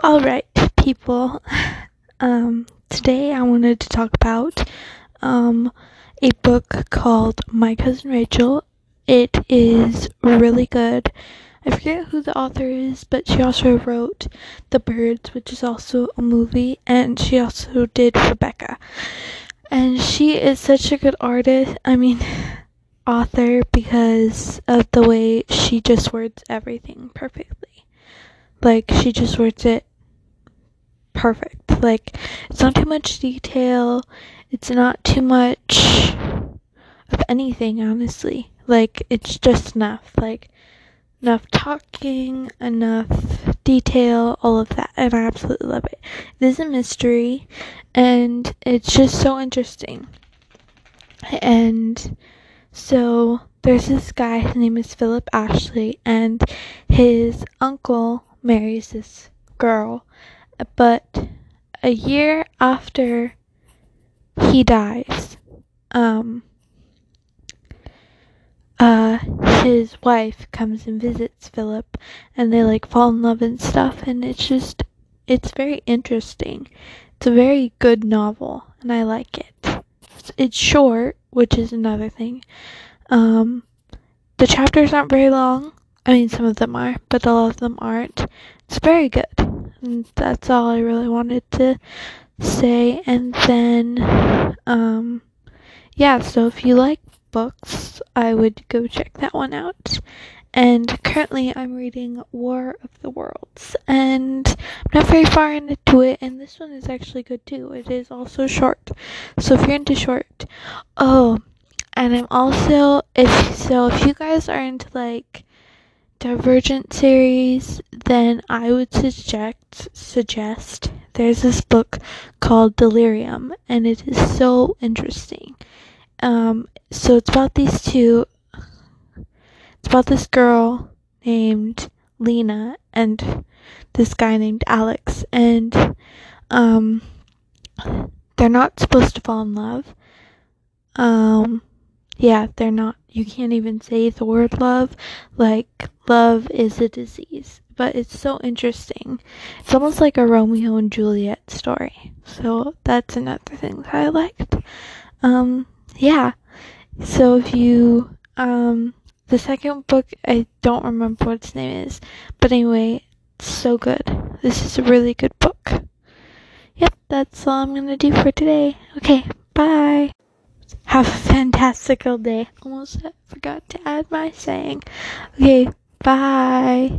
All right, people. Um, today I wanted to talk about um, a book called My Cousin Rachel. It is really good. I forget who the author is, but she also wrote The Birds, which is also a movie, and she also did Rebecca. And she is such a good artist. I mean, author because of the way she just words everything perfectly. Like, she just words it perfect. Like, it's not too much detail, it's not too much of anything, honestly. Like, it's just enough. Like, enough talking, enough detail, all of that. And I absolutely love it. It is a mystery, and it's just so interesting. And so, there's this guy, his name is Philip Ashley, and his uncle marries this girl but a year after he dies, um, uh, his wife comes and visits Philip, and they like fall in love and stuff, and it's just, it's very interesting. It's a very good novel, and I like it. It's short, which is another thing. Um, the chapters aren't very long. I mean, some of them are, but a lot of them aren't. It's very good. And that's all I really wanted to say. And then, um, yeah, so if you like books, I would go check that one out. And currently, I'm reading War of the Worlds, and I'm not very far into it. And this one is actually good too. It is also short, so if you're into short, oh, and I'm also if so if you guys are into like Divergent series, then I would suggest suggest there's this book called Delirium, and it is so interesting. Um, so it's about these two. It's about this girl named Lena and this guy named Alex, and um, they're not supposed to fall in love. Um, yeah, they're not. You can't even say the word love. Like, love is a disease. But it's so interesting. It's almost like a Romeo and Juliet story. So that's another thing that I liked. Um, yeah. So if you, um, the second book, I don't remember what its name is. But anyway, it's so good. This is a really good book. Yep, that's all I'm gonna do for today. Okay, bye. Have a fantastical day. Almost forgot to add my saying. Okay, bye.